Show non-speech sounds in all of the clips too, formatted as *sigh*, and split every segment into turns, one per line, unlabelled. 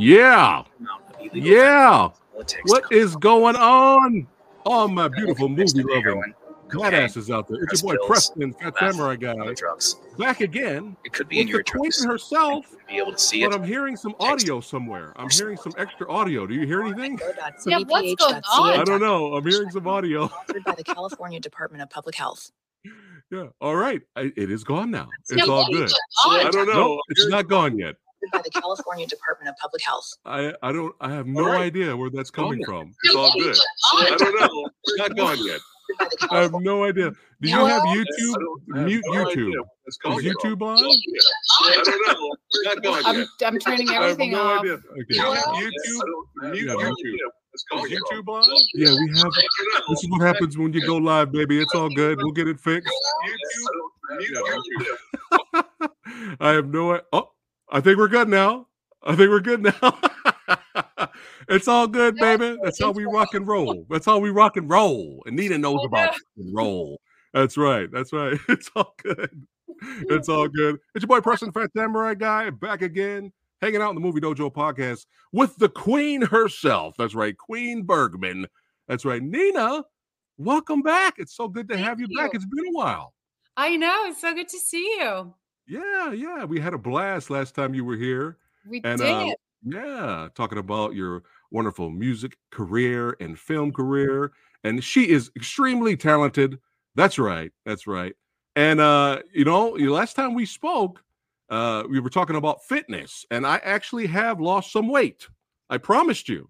Yeah. Yeah. What is going on? All my beautiful movie loving badasses out there. It's your boy Preston, Phat Samurai guy,
drugs.
back again
It could be in
with
your
the queen
drugs.
herself.
Be able to see
But
it.
I'm hearing some audio somewhere. I'm hearing some extra audio. Do you hear anything?
Yeah, what's going on?
I don't know. I'm hearing some audio.
Sponsored by the *laughs* California Department of Public Health.
Yeah. All right. I, it is gone now.
Yeah,
It's all good.
is going on?
I don't know. It's not gone yet.
Sponsored by the California Department of Public Health.
I, I don't I have no
All right.
idea where that's coming from. It's all good. I don't know. *laughs* It's not gone yet.
Sponsored by the
I have no idea. Do you
No.
have YouTube?
have
Mute
no
YouTube. Is
going on.
YouTube on?
I don't know. It's not gone
I'm,
yet.
I'm turning
I have
everything
no
off.
idea. Okay. YouTube. Mute
I
YouTube. Is
on.
YouTube on? Yeah, we have. This is what happens when you go live, baby. It's all good. We'll get it fixed. YouTube. Mute YouTube. *laughs* I have no. i- Oh, I think we're good now. I think we're good *laughs* now. it's all good, baby. That's how we rock and roll. That's how we rock and roll. And Nina *laughs* knows about rock and roll. That's right. That's right. *laughs* It's all good. It's all good. It's your boy Preston Phat Samurai Guy back again, hanging out in the Movie Dojo podcast with the Queen herself. That's right, Queen Bergman. That's right, Nina. Welcome back. It's so good to
Thank
have you, back. It's been a while.
I know. It's so good to see you.
Yeah, yeah. We had a blast last time you were here.
We
And
did.
um, yeah, talking about your wonderful music career and film career. And she is extremely talented. That's right. That's right. And uh, you know, last time we spoke, uh, we were talking about fitness, and I actually have lost some weight. I promised you.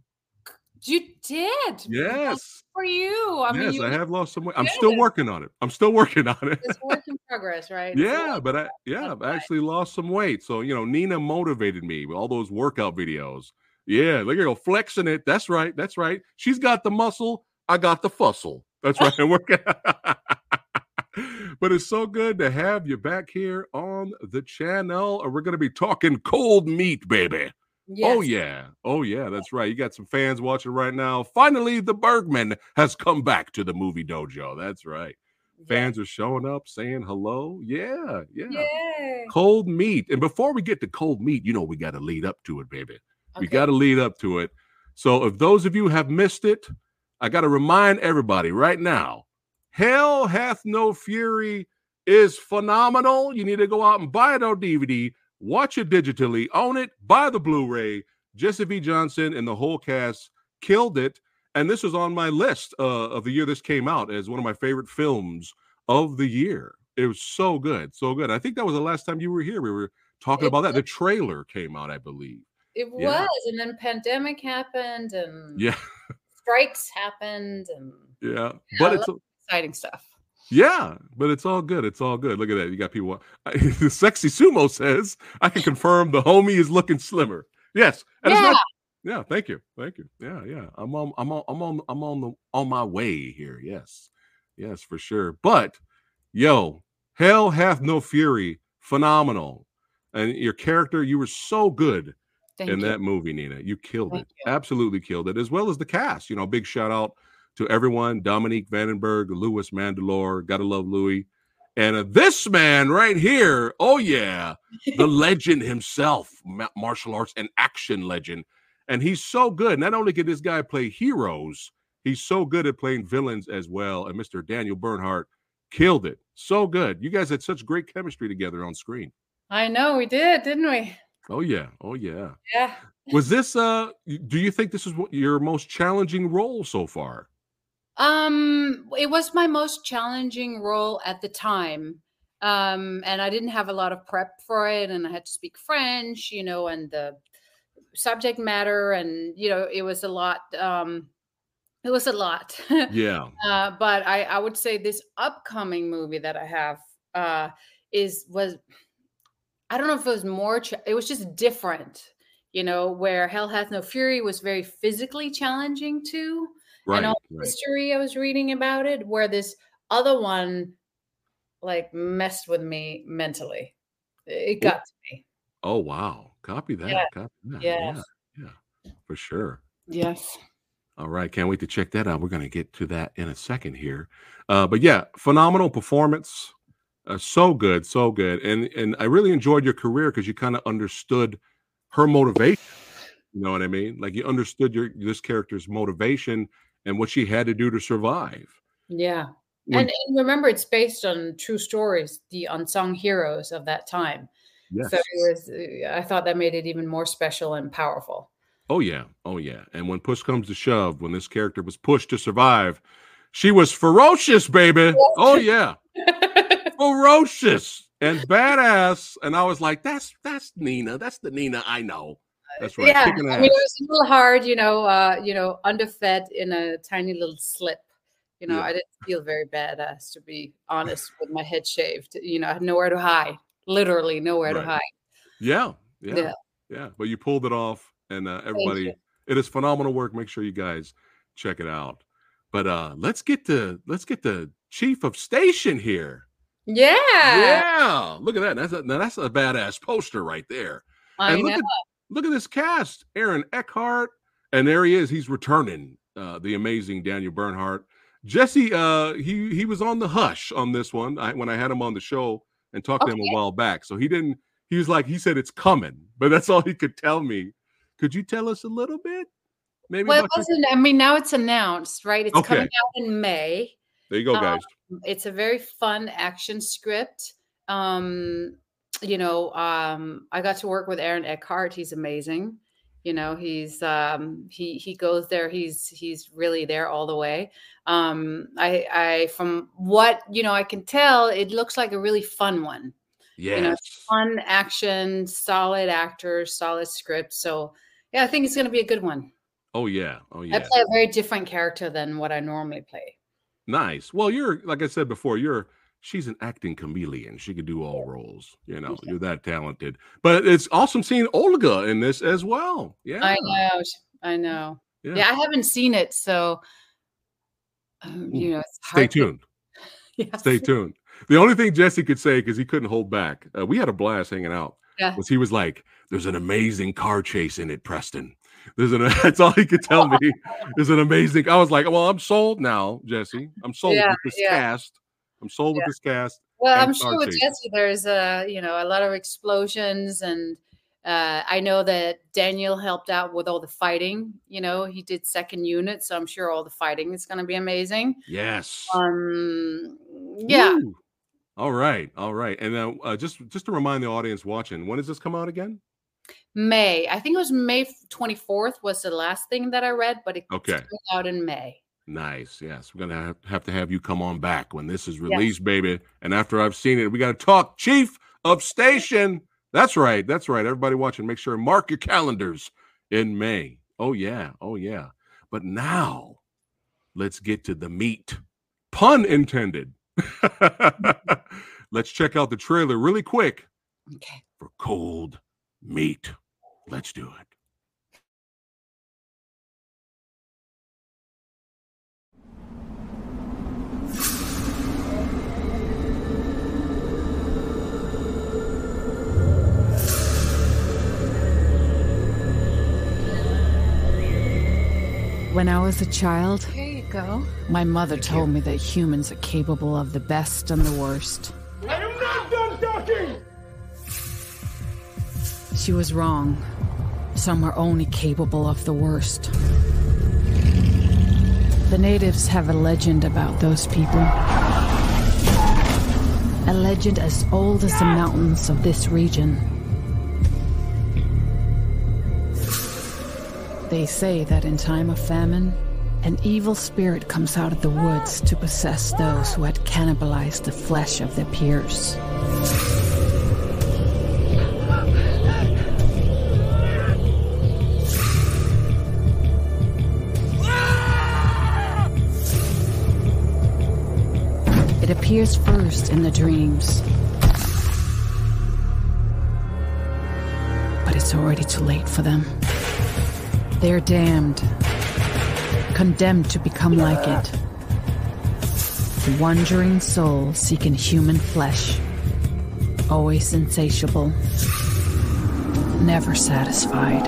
You did.
Yes.
For you. I mean,
yes,
you,
I have lost some weight. I'm still working on it. I'm still *laughs* working on it.
It's work in progress, right?
Yeah, but I yeah, I've actually lost some weight. So you know, Nina motivated me with all those workout videos. Yeah, look at her flexing it. That's right. That's right. She's got the muscle. I got the fussle. That's right. And *laughs* *laughs* work. but it's so good to have you back here on the channel. And we're gonna be talking cold meat, baby. Oh yeah. Oh yeah, that's right. You got some fans watching right now. Finally, the Bergman has come back to the movie dojo. That's right. Fans are showing up saying hello. Yeah, yeah.
Yay.
Cold meat. And before we get to cold meat, you know we got to lead up to it, baby. We got to lead up to it. So if those of you have missed it, I got to remind everybody right now. Hell hath no fury is phenomenal. You need to go out and buy it on DVD, watch it digitally, own it, buy the Blu-ray. Jesse V. Johnson and the whole cast killed it. And this was on my list uh, of the year this came out as one of my favorite films of the year. It was so good, so good. I think that was the last time you were here. We were talking
It
about that. The trailer came out, I believe.
It
Yeah.
was, and then pandemic happened, and
Yeah, *laughs*
strikes happened, and
yeah. But it's
exciting stuff.
Yeah, but it's all good. It's all good. Look at that. You got people. I, *laughs* the sexy sumo says, "I can confirm the homie is looking slimmer." Yes, and it's
Yeah.
not- yeah. Thank you, thank you. Yeah, yeah. I'm on. I'm on. I'm on. I'm on the on my way here. Yes, yes, for sure. But yo, hell hath no fury. Phenomenal, and your character. You were so good
Thank
in
you.
that movie, Nina. You killed
Thank
it.
you.
Absolutely killed it, as well as the cast. You know, big shout out to everyone Dominique Vandenberg, Louis Mandylor. Gotta love Louis. And uh, this man right here, oh yeah, the *laughs* legend himself, ma- martial arts and action legend. And he's so good. Not only can this guy play heroes, he's so good at playing villains as well. And Mr. Daniel Bernhardt killed it. So good. You guys had such great chemistry together on screen.
I know we did, didn't we?
Oh yeah. Oh yeah.
Yeah.
Was this uh do you think this is what your most challenging role so far?
Um, it was my most challenging role at the time. Um, and I didn't have a lot of prep for it, and I had to speak French, you know, and the subject matter, and you know, it was a lot. Um, it was a lot.
Yeah. *laughs*
uh, but I, I would say this upcoming movie that I have uh, is was I don't know if it was more. Ch- it was just different, you know. Where Hell Hath No Fury was very physically challenging too
Right.
and all
right.
history I was reading about it, where this other one like messed with me mentally. It got to me.
Oh wow. Copy that.
Yeah.
Copy that.
Yes.
Yeah. Yeah. For sure.
Yes.
All right. Can't wait to check that out. We're going to get to that in a second here. Uh, but yeah, phenomenal performance. Uh, so good, so good. And and I really enjoyed your career because you kind of understood her motivation. You know what I mean? Like you understood your this character's motivation and what she had to do to survive.
Yeah.
When-
And, and remember, it's based on true stories, the unsung heroes of that time.
yes.
So it was, uh, I thought that made it even more special and powerful.
Oh yeah, oh yeah. And when push comes to shove, when this character was pushed to survive, she was ferocious, baby. Oh yeah, *laughs* ferocious and badass. And I was like, that's that's Nina. That's the Nina I know. That's right.
yeah, I mean, it was a little hard, you know, uh, you know, underfed in a tiny little slip. You know,
Yeah.
I didn't feel very badass to be honest with my head shaved. You know, I had nowhere to hide, literally nowhere to hide.
yeah, yeah, yeah,
Yeah.
But you pulled it off, and uh, everybody, it is phenomenal work. Make sure you guys check it out. But uh let's get to let's get the chief of station here.
Yeah,
Yeah, look at that. That's a, now that's a badass poster right there.
I
and look
know.
at look at this cast: Aaron Eckhart, and there he is. He's returning. Uh, the amazing Daniel Bernhardt. Jesse, uh, he he was on the hush on this one. I, when I had him on the show and talked to him a while back, so he didn't. He was like, he said it's coming, *laughs* but that's all he could tell me. Could you tell us a little bit? Maybe.
Well, it wasn't. I mean, now it's announced, right? It's coming out in May.
there you go,
um,
guys.
It's a very fun action script. Um, you know, um, I got to work with Aaron Eckhart. He's amazing. You know, he's um, he he goes there. He's he's really there all the way. Um, I I from what you know, I can tell it looks like a really fun one.
Yes.
know, Fun action, solid actors, solid script. So yeah, I think it's going to be a good one.
oh yeah. Oh yeah.
I play a very different character than what I normally play.
Nice. Well, you're like I said before, you're she's an acting chameleon. She could do all roles. You know, you're that talented. But it's awesome seeing Olga in this as well. Yeah.
I know, I know.
Yeah.
Yeah, I haven't seen it, so um, you know, it's
Stay
hard to-
tuned. *laughs*
Yes.
Stay tuned. The only thing Jesse could say, because he couldn't hold back, uh, we had a blast hanging out.
Yeah.
Was he was like, "There's an amazing car chase in it, Preston." There's an. *laughs* That's all he could tell me. *laughs* There's an amazing. I was like, "Well, I'm sold now, Jesse. I'm sold
Yeah,
with this
yeah.
cast. I'm sold with this cast."
Well, I'm sure with. Jesse, there's a you know a lot of explosions, and uh, I know that Daniel helped out with all the fighting. You know, he did second unit, so I'm sure all the fighting is going to be amazing.
Yes.
Um, yeah,
Woo. All right. All right. And then uh, just just to remind the audience watching, when does this come out again?
May. I think it was May 24th was the last thing that I read, but it
Okay.
out in May.
Nice. Yes. We're gonna have, have to have you come on back when this is released, baby. And after I've seen it, we gotta talk chief of station. That's right. That's right. Everybody watching, make sure mark your calendars in May. Oh yeah. Oh yeah. But now let's get to the meat. Pun intended. *laughs* let's check out the trailer really quick
Okay.
for cold meat. Let's do it.
When I was a child,
Here you go.
my mother told me that humans are capable of the best and the worst.
I am not done talking!
She was wrong. Some are only capable of the worst. The natives have a legend about those people. A legend as old as the mountains of this region. They say that in time of famine, an evil spirit comes out of the woods to possess those who had cannibalized the flesh of their peers. It appears first in the dreams. But it's already too late for them. They're damned, condemned to become like it. Wandering soul seeking human flesh, always insatiable, never satisfied.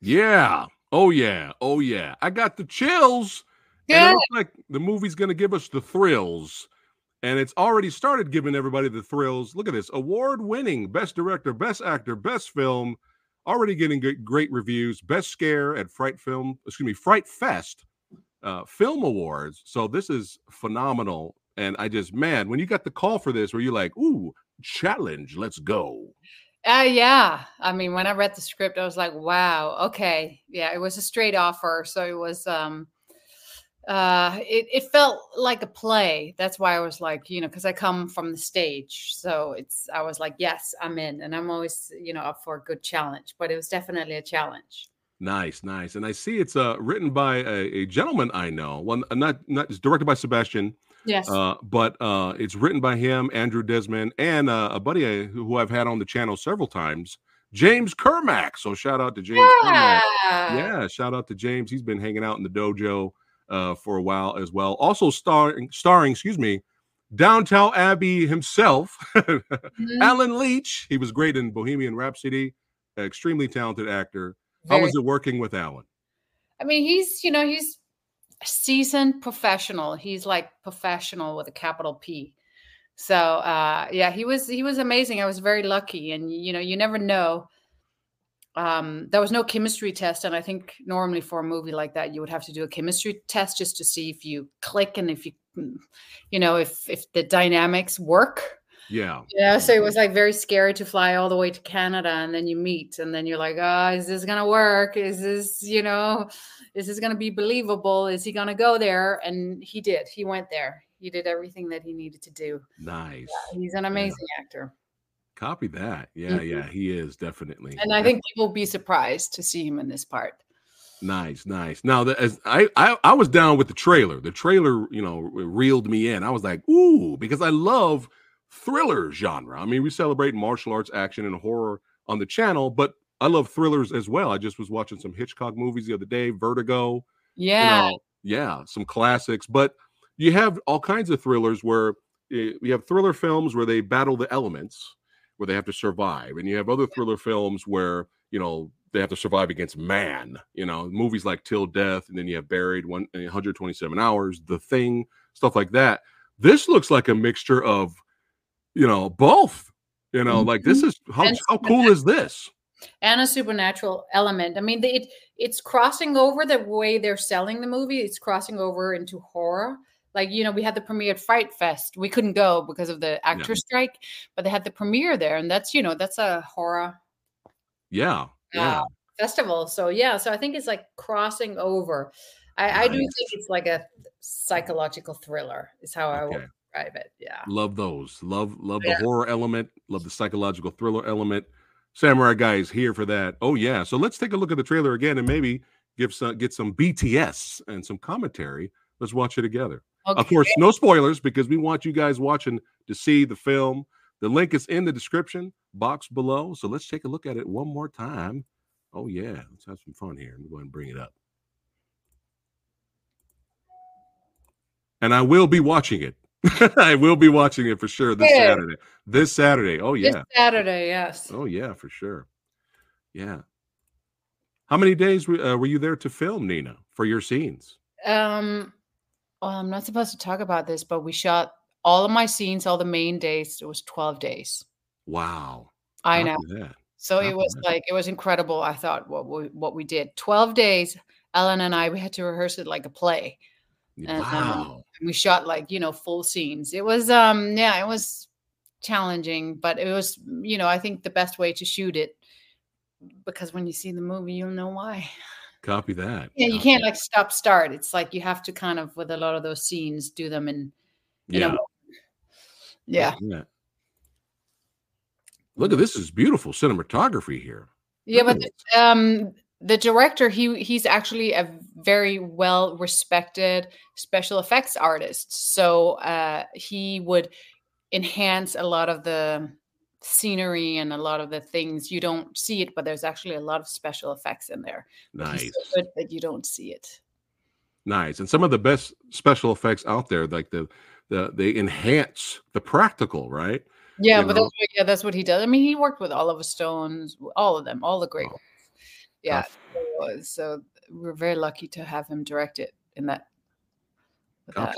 Yeah. Oh yeah. Oh yeah. I got the chills. Looks like the movie's going to give us the thrills. And it's already started giving everybody the thrills. Look at this award winning Best Director, Best Actor, Best Film, already getting great, great reviews. Best Scare at Fright Film, excuse me, Fright Fest uh, Film Awards. So this is phenomenal. And I just, man, when you got the call for this, where you're like, ooh, challenge, let's go.
Uh, yeah. I mean, when I read the script, I was like, wow, okay. Yeah, it was a straight offer. So it was um uh it, it felt like a play. That's why I was like, you know, because I come from the stage. So it's I was like, yes, I'm in. And I'm always, you know, up for a good challenge. But it was definitely a challenge.
Nice, nice. And I see it's uh, written by a, a gentleman I know. One, uh, not not it's directed by Sebastian,
Yes.
uh, but uh, it's written by him, Andrew Desmond, and uh, a buddy I- who I've had on the channel several times, James Kermack. So shout out to James. Kermack.
yeah.
Yeah, shout out to James. He's been hanging out in the dojo uh, for a while as well. Also starring, starring, excuse me, Downton Abbey himself, *laughs*
Mhm.
Allen Leech. He was great in Bohemian Rhapsody. Extremely talented actor. How was it working with Allen?
I mean, he's, you know, he's a seasoned professional. He's like professional with a capital P. So uh yeah, he was he was amazing. I was very lucky. And you know, you never know. Um, there was no chemistry test, and I think normally for a movie like that, you would have to do a chemistry test just to see if you click and if you, mm, you know, if if the dynamics work.
Yeah.
Yeah, so it was like very scary to fly all the way to Canada and then you meet and then you're like, oh, is this gonna work? Is this, you know, is this gonna be believable? Is he gonna go there? And he did. He went there. He did everything that he needed to do.
Nice.
He's an amazing actor.
Copy that. Yeah,
Mhm.
yeah, he is definitely.
And I think people will be surprised to see him in this part.
Nice, nice. Now, the, as I, I I was down with the trailer. The trailer, you know, reeled me in. I was like, ooh, because I love thriller genre. I mean, we celebrate martial arts, action, and horror on the channel, but I love thrillers as well. I just was watching some Hitchcock movies the other day, Vertigo.
Yeah.
You know, yeah, some classics. But you have all kinds of thrillers where eh, you have thriller films where they battle the elements, where they have to survive, and you have other thriller films where you know they have to survive against man. You know, movies like Till Death, and then you have Buried, one eh, 127 Hours, The Thing, stuff like that. This looks like a mixture of, you know, both. You know, like this is how,
And
how cool is this?
and a supernatural element. I mean, it it's crossing over the way they're selling the movie. It's crossing over into horror. Like you know, we had the premiere at Fright Fest. We couldn't go because of the actor strike, but they had the premiere there, and that's you know that's a horror
Yeah, yeah.
uh, festival. So yeah, so I think it's like crossing over. I, I do think it's like a psychological thriller. Is how I would describe it. Yeah.
Love those. Love love
Yeah.
the horror element. Love the psychological thriller element. Samurai guy is here for that. Oh yeah. So let's take a look at the trailer again and maybe give some get some BTS and some commentary. Let's watch it together. Of course, no spoilers because we want you guys watching to see the film. The link is in the description box below. So let's take a look at it one more time. Oh yeah, let's have some fun here. Let me go ahead and bring it up. And I will be watching it. *laughs* I will be watching it for sure this
Good.
Saturday. This Saturday. Oh
This
yeah.
Saturday, yes.
Oh yeah, for sure. Yeah. How many days were, uh, were you there to film, Nina, for your scenes?
Um, well, I'm not supposed to talk about this, but we shot all of my scenes, all the main days. It was 12 days.
Wow.
I know. So it was like it was incredible. I thought what we what we did. 12 days. Allen and I we had to rehearse it like a play. And, um,
Wow.
we shot like, you know, full scenes. It was um yeah, it was challenging, but it was, you know, I think the best way to shoot it because when you see the movie, you'll know why. *laughs*
Copy that.
Yeah, you
Copy
can't
that.
like stop start. It's like you have to kind of with a lot of those scenes do them in you
Yeah.
know yeah.
yeah. Look at this is beautiful cinematography here.
Yeah,
Look
but the, um the director he he's actually a very well respected special effects artist. So uh he would enhance a lot of the scenery and a lot of the things you don't see it but there's actually a lot of special effects in there.
Nice.
So good that you don't see it.
Nice. And some of the best special effects out there, like the the they enhance the practical, right?
Yeah,
You
but
know?
that's what, yeah, that's what he does. I mean, he worked with Oliver Stones, all of them, all the great
Oh,
ones. Yeah, so, so we're very lucky to have him direct it in that that.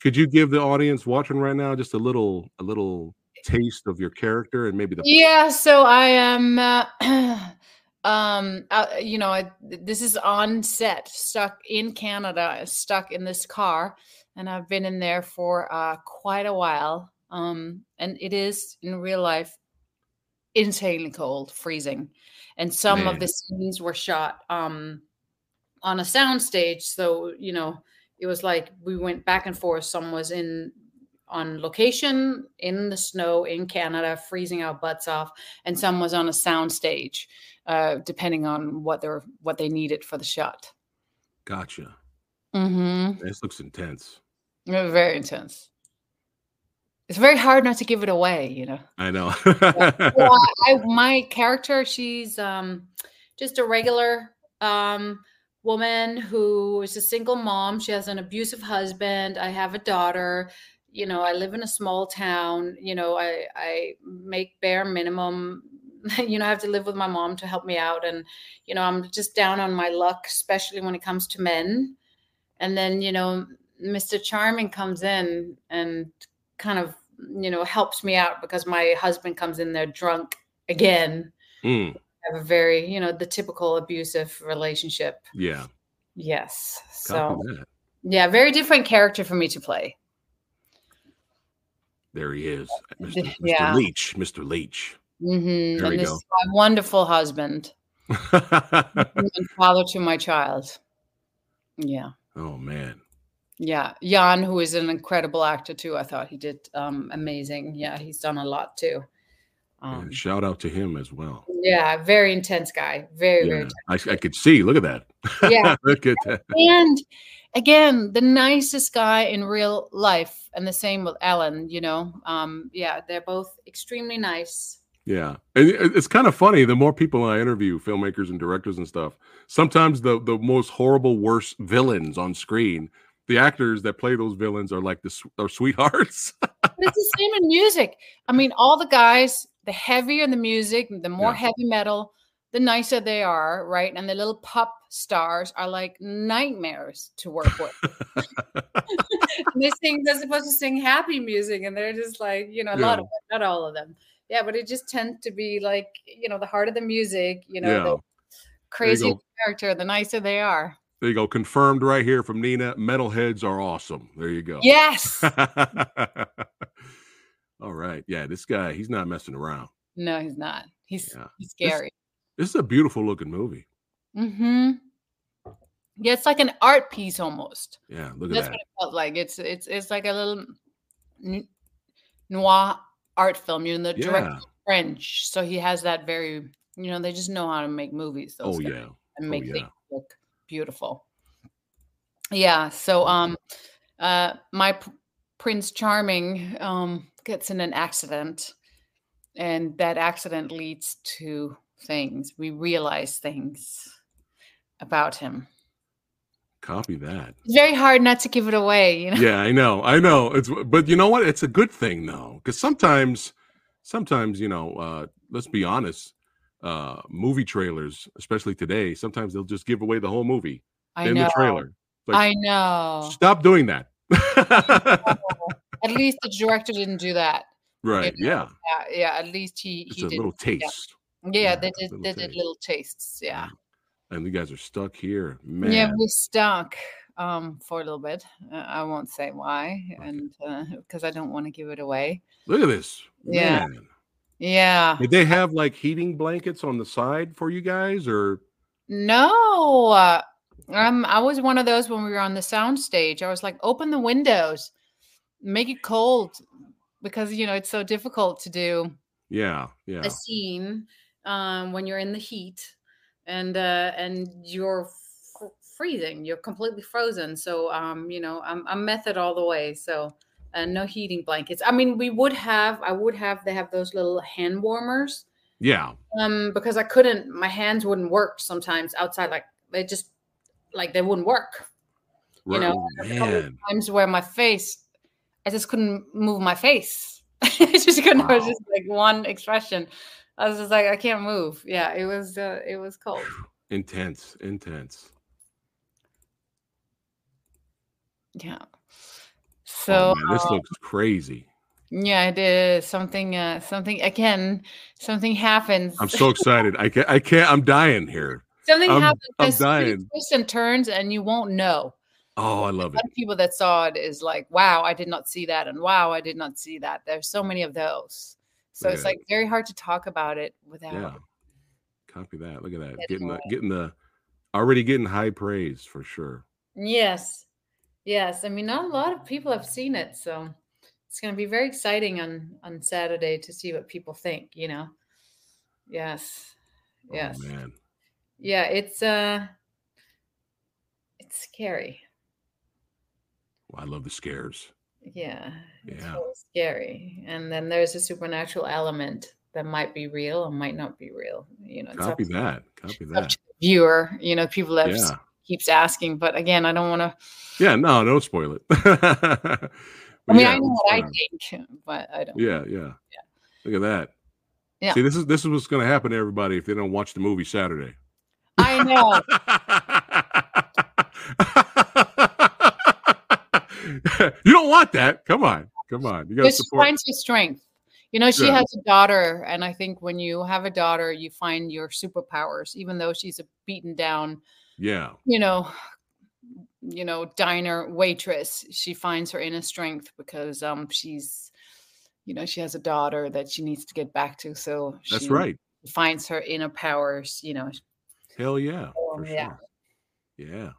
Could you give the audience watching right now just a little a little taste of your character and maybe the
Yeah, so I am, uh, *clears throat* um, uh, you know, I, this is on set, stuck in Canada, stuck in this car, and I've been in there for uh, quite a while. Um, and it is in real life insanely cold, freezing, and some of the scenes were shot um, on a soundstage. So you know, it was like we went back and forth. Some was in on location in the snow in Canada, freezing our butts off, and some was on a sound stage, uh, depending on what they're what they needed for the shot.
gotcha?
Mm-hmm.
This looks intense.
Very intense. It's very hard not to give it away, you know.
I know. *laughs*
Well, I, I- my character, she's um, just a regular um, woman who is a single mom. She has an abusive husband. I have a daughter. You know, I live in a small town. You know, I I make bare minimum. *laughs* You know, I have to live with my mom to help me out, and you know, I'm just down on my luck, especially when it comes to men. And then you know, Mr. Charming comes in and kind of you know helps me out because my husband comes in there drunk again
Mm,
have a very you know the typical abusive relationship
yeah.
yes
Copy
so
that.
yeah very different character for me to play
There he is, Mr. *laughs* Mr.
Yeah.
Leech. Mr. Leech.
hmm
There we
and this
go.
is my wonderful husband *laughs* and father to my child yeah
oh man.
yeah jan who is an incredible actor too i thought he did um amazing yeah he's done a lot too um,
shout out to him as well.
yeah very intense guy very very
Yeah, I, I could see. Look at that.
Yeah. *laughs*
Look at that.
and again the nicest guy in real life and the same with allen you know um yeah they're both extremely nice
Yeah, and it's kind of funny. The more people I interview, filmmakers and directors and stuff, sometimes the the most horrible, worst villains on screen, the actors that play those villains are like the are sweethearts.
it's the same in music i mean all the guys the heavier the music the more
Yeah.
heavy metal the nicer they are right and the little pop stars are like nightmares to work with they sing they're supposed to sing happy music and they're just like you know a lot of them not all of them yeah but it just tends to be like you know the heart of the music you know the crazy character the nicer they are
there you go. Confirmed right here from Nina. Metalheads are awesome. There you go.
yes *laughs*
All right. Yeah, this guy, he's not messing around.
no he's not he's,
Yeah.
he's scary
This is a beautiful looking movie.
Mm-hmm yeah it's like an art piece almost
Yeah, look at
that's
that.
what it felt like it's it's it's like a little n- noir art film You're in the director
Yeah.
french so he has that very you know they just know how to make movies those
Oh yeah.
and
Oh,
make
yeah.
things look beautiful. Yeah. So um uh my p- Prince Charming um gets in an accident and that accident leads to things. We realize things about him.
Copy that.
It's very hard not to give it away, you know.
yeah, I know, I know. It's but you know what? It's a good thing though, because sometimes, sometimes you know, uh, let's be honest, uh, movie trailers, especially today, sometimes they'll just give away the whole movie
I
in
know.
the trailer. Like,
I know.
Stop doing that.
At least the director didn't do that.
right?
You know,
Yeah,
Yeah, yeah. At least he
it's
he
a
did.
little taste,
Yeah,
yeah,
they did. They did little tastes. Yeah.
And you guys are stuck here, man.
Yeah, we're stuck um, for a little bit. Uh, I won't say why,
Okay.
and because I don't want to give it away.
Look at this.
Yeah.
Man.
Yeah.
Did they have like heating blankets on the side for you guys, or
No. Uh, um, I was one of those when we were on the sound stage. I was like, open the windows, make it cold, because you know it's so difficult to do
yeah, yeah,
a scene um, when you're in the heat and uh, and you're f- freezing. You're completely frozen. So um, you know, I'm, I'm method all the way. So uh, no heating blankets. I mean, we would have. I would have. They have those little hand warmers.
yeah,
Um, because I couldn't. My hands wouldn't work sometimes outside. Like they just like they wouldn't work. You know,
Oh,
a couple of
man.
times where my face, I just couldn't move my face. *laughs* I just couldn't. It was just like one expression. I was just like, I can't move. Yeah, it was. Uh, it was cold. *sighs*
Intense, intense.
Yeah. So
oh, man, this
uh,
looks crazy.
yeah, it is something. Uh, something again. Something happens.
I'm so excited. I can't. I can't. I'm dying here.
something
I'm-
happens.
I'm
there's so many
dying.
twists and turns, and you won't know.
Oh, I love it.
people that saw it is like, "Wow, I did not see that," and "Wow, I did not see that." There's so many of those, so it's like very hard to talk about it without.
Yeah. Copy that. Look at that.
Getting
Getting the getting the already getting high praise for sure.
Yes, yes. I mean, not a lot of people have seen it, so it's going to be very exciting on on Saturday to see what people think. You know. Yes. Yes.
Oh man.
Yeah. It's uh. It's scary.
Well, I love the scares.
Yeah. It's
Yeah.
really scary, and then there's a supernatural element that might be real or might not be real. You know.
Copy
to-
that. Copy that.
viewer. You know, people that
Yeah.
keeps asking, but again, I don't want to.
Yeah. No, don't spoil it. *laughs*
I mean,
yeah,
I know what I
um,
think, but I don't.
Yeah, yeah. Look at that.
Yeah.
See, this is this is what's going to happen to everybody if they don't watch the movie Saturday.
I know. *laughs* *laughs*
you don't want that. Come on, come on. You got to
she
support.
finds her strength. You know, she
Yeah.
has a daughter, and I think when you have a daughter, you find your superpowers, even though she's a beaten down,
Yeah,
you know, you know, diner waitress. She finds her inner strength because um she's, you know, she has a daughter that she needs to get back to. So
that's
she
right.
finds her inner powers. You know,
Hell yeah,
Oh,
for
yeah.
sure. Yeah.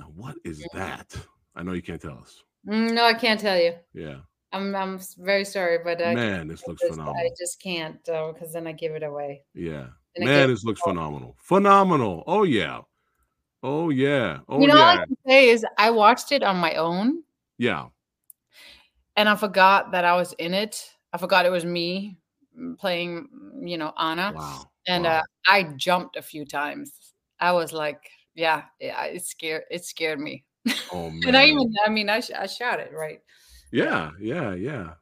Now, what is
Yeah.
that? I know you can't tell us.
Mm, no, I can't tell you.
Yeah,
I'm I'm very sorry, but I,
man, this looks
phenomenal. I just can't because then I give it away.
Yeah,
And
man, this looks phenomenal. Phenomenal. Oh yeah. Oh yeah. Oh yeah.
you know, all. I can say is I watched it on my own,
Yeah.
and I forgot that I was in it. I forgot it was me playing, you know, Anna,
Wow.
and
wow.
uh, I jumped a few times. I was like, yeah, yeah, it scared it scared me,
oh man. *laughs*
and I even, I mean, I, sh- I shouted right.
Yeah, yeah, yeah.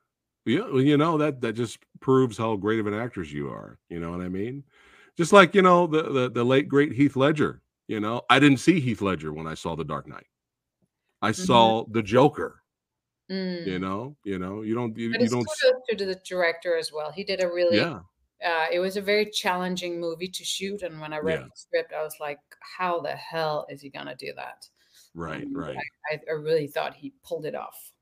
Yeah, well, you know that that just proves how great of an actress you are. You know what I mean? Just like you know the the, the late great Heath Ledger. You know, I didn't see Heath Ledger when I saw The Dark Knight. I saw the Joker.
Mm.
You know, you know, you don't you,
But
you don't.
kudos to the director as well. He did a really
Yeah,
uh, it was a very challenging movie to shoot. And when I read
Yeah.
the script, I was like, how the hell is he going to do that?
right,
Um,
right.
I, I really thought he pulled it off.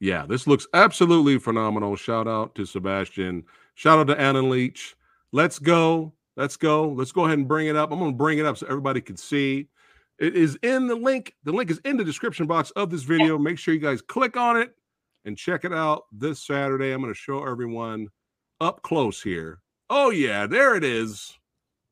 Yeah, this looks absolutely phenomenal. Shout out to Sebastian. Shout out to Anna Leech. Let's go. Let's go. Let's go ahead and bring it up. I'm going to bring it up so everybody can see. It is in the link. The link is in the description box of this video. Make sure you guys click on it and check it out this Saturday. I'm going to show everyone up close here. Oh yeah, there it is.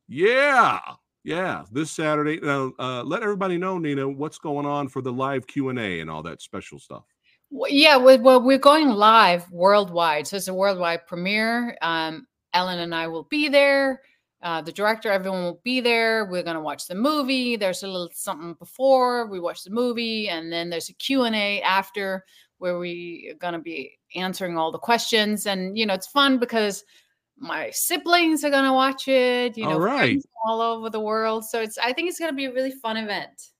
Yeah. Yeah, this Saturday. Now, uh, let everybody know, Nina, what's going on for the live Q&A and all that special stuff.
Well, yeah, we- well, we're going live worldwide. So it's a worldwide premiere. Um, Allen and I will be there. Uh, the director, everyone will be there. We're going to watch the movie. There's a little something before we watch the movie, and then there's a Q&A after where we are going to be answering all the questions. And, you know, it's fun because my siblings are going to watch it, you know,
right.
friends all over the world. So it's, I think it's going to be a really fun event.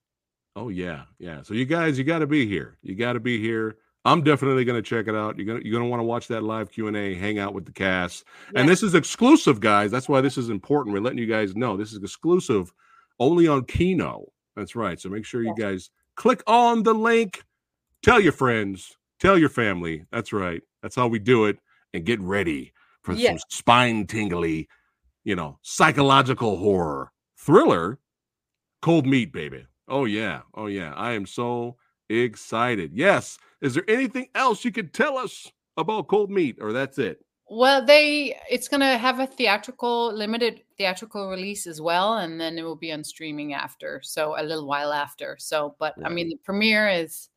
Oh yeah, yeah. So you guys, you got to be here. You got to be here. I'm definitely going to check it out. You're gonna you're gonna want to watch that live Q and A, hang out with the cast, and this is exclusive, guys. That's why this is important. We're letting you guys know this is exclusive, only on Kino. That's right. So make sure you guys click on the link. Tell your friends. Tell your family. That's right. That's how we do it. And get ready for
Yeah.
some spine tingly, you know, psychological horror thriller. Cold meat, baby. Oh yeah. Oh yeah. I am so excited. Yes. Is there anything else you could tell us about cold meat, or that's it?
Well, they it's gonna have a theatrical limited theatrical release as well, and then it will be on streaming after, so a little while after. So, but I mean, the premiere is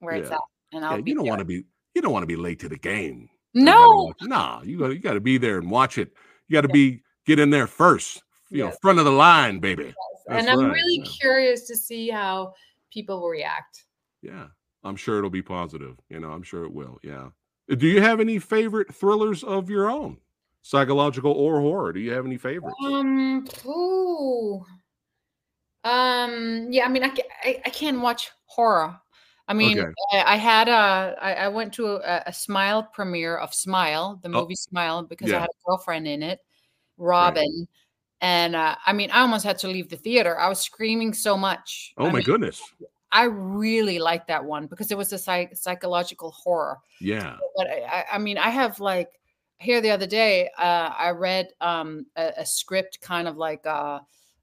where it's at, and I'll
Yeah,
be
you don't want to be you don't want to be late to the game.
No,
Nah, you got you got to be there and watch it. You got to be get in there first. You know, front of the line, baby.
and I'm
right,
really
yeah.
curious to see how people will react.
Yeah, I'm sure it'll be positive. You know, I'm sure it will. Yeah. Do you have any favorite thrillers of your own, psychological or horror? Do you have any favorites?
Um, ooh, um, yeah. I mean, I, I I can't watch horror. I mean,
Okay.
I, I had a, I, I went to a, a Smile premiere of Smile, the
Oh,
movie Smile, because
yeah.
I had a girlfriend in it, Robin, and uh, I mean, I almost had to leave the theater. I was screaming so much.
Oh
I
my
mean,
goodness.
I really liked that one because it was a psych- psychological horror.
Yeah.
But I, I, I mean, I have like here the other day, uh, I read um, a, a script kind of like uh,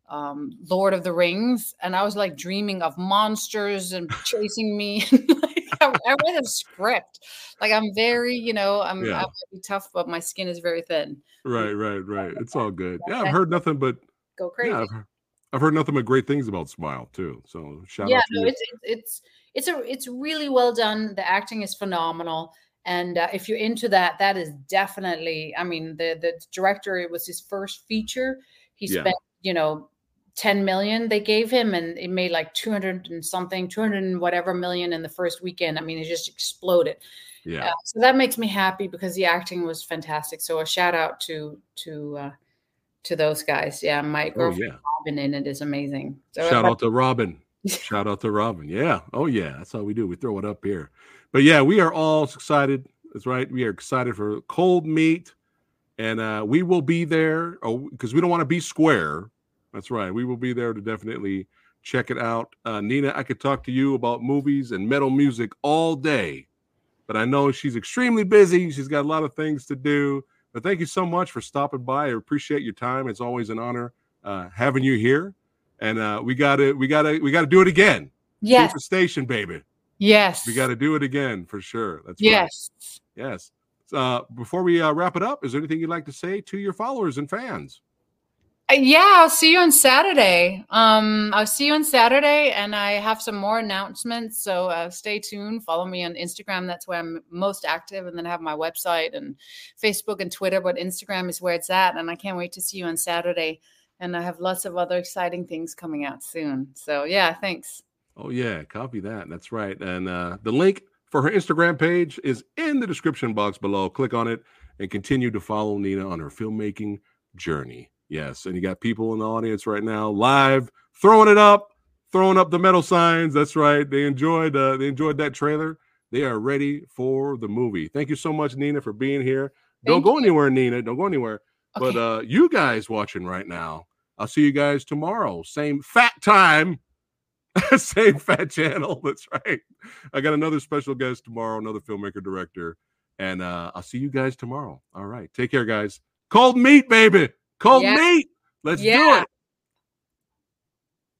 um, Lord of the Rings, and I was like dreaming of monsters and *laughs* chasing me. *laughs* like, I, I read a script. Like I'm very, you know, I'm,
Yeah.
I'm tough, but my skin is very thin.
Right, right, right. It's all good. Yeah, I've *laughs* heard nothing but
Go crazy.
yeah, I've, heard- I've heard nothing but great things about Smile too. So shout
yeah
out to
no it's it's it's a it's really well done the acting is phenomenal and uh, if you're into that that is definitely i mean the the director it was his first feature he
Yeah.
spent you know 10 million they gave him and it made like 200 and something 200 and whatever million in the first weekend i mean it just exploded
yeah.
uh, so that makes me happy because the acting was fantastic so a shout out to to uh to those guys yeah my
Oh
girlfriend
yeah.
Robin in it is amazing so
Shout out to Robin. *laughs* Shout out to Robin. Yeah. Oh yeah. That's how we do. We throw it up here. But yeah, we are all excited. That's right. We are excited for cold meat. And uh we will be there. Oh, because we don't want to be square. That's right. We will be there to definitely check it out. Uh Nina, I could talk to you about movies and metal music all day. But I know she's extremely busy. She's got a lot of things to do. But thank you so much for stopping by. I appreciate your time. It's always an honor uh, having you here. And uh, we gotta, we gotta, we gotta do it again.
yes
station, baby.
yes
We gotta do it again for sure. That's right.
yes
Yes. Uh, before we uh, wrap it up, is there anything you'd like to say to your followers and fans?
Uh, yeah, I'll see you on Saturday. Um, I'll see you on Saturday, and I have some more announcements. So uh, stay tuned. Follow me on Instagram. That's where I'm most active, and then I have my website and Facebook and Twitter. But Instagram is where it's at, and I can't wait to see you on Saturday. And I have lots of other exciting things coming out soon. So yeah, thanks.
Oh yeah, copy that. That's right. And uh, the link for her Instagram page is in the description box below. Click on it and continue to follow Nina on her filmmaking journey. Yes, and you got people in the audience right now live throwing it up, throwing up the metal signs. That's right. They enjoyed uh, they enjoyed that trailer. They are ready for the movie. Thank you so much, Nina, for being here. Don't go
you.
anywhere, Nina. Don't go anywhere. But uh, you guys watching right now, I'll see you guys tomorrow. Same fat time, *laughs* same fat channel. *laughs* That's right. I got another special guest tomorrow, another filmmaker director, and uh, I'll see you guys tomorrow. All right, take care, guys. Cold meat, baby. Cold
Yeah.
meat. Let's do
Yeah.
it.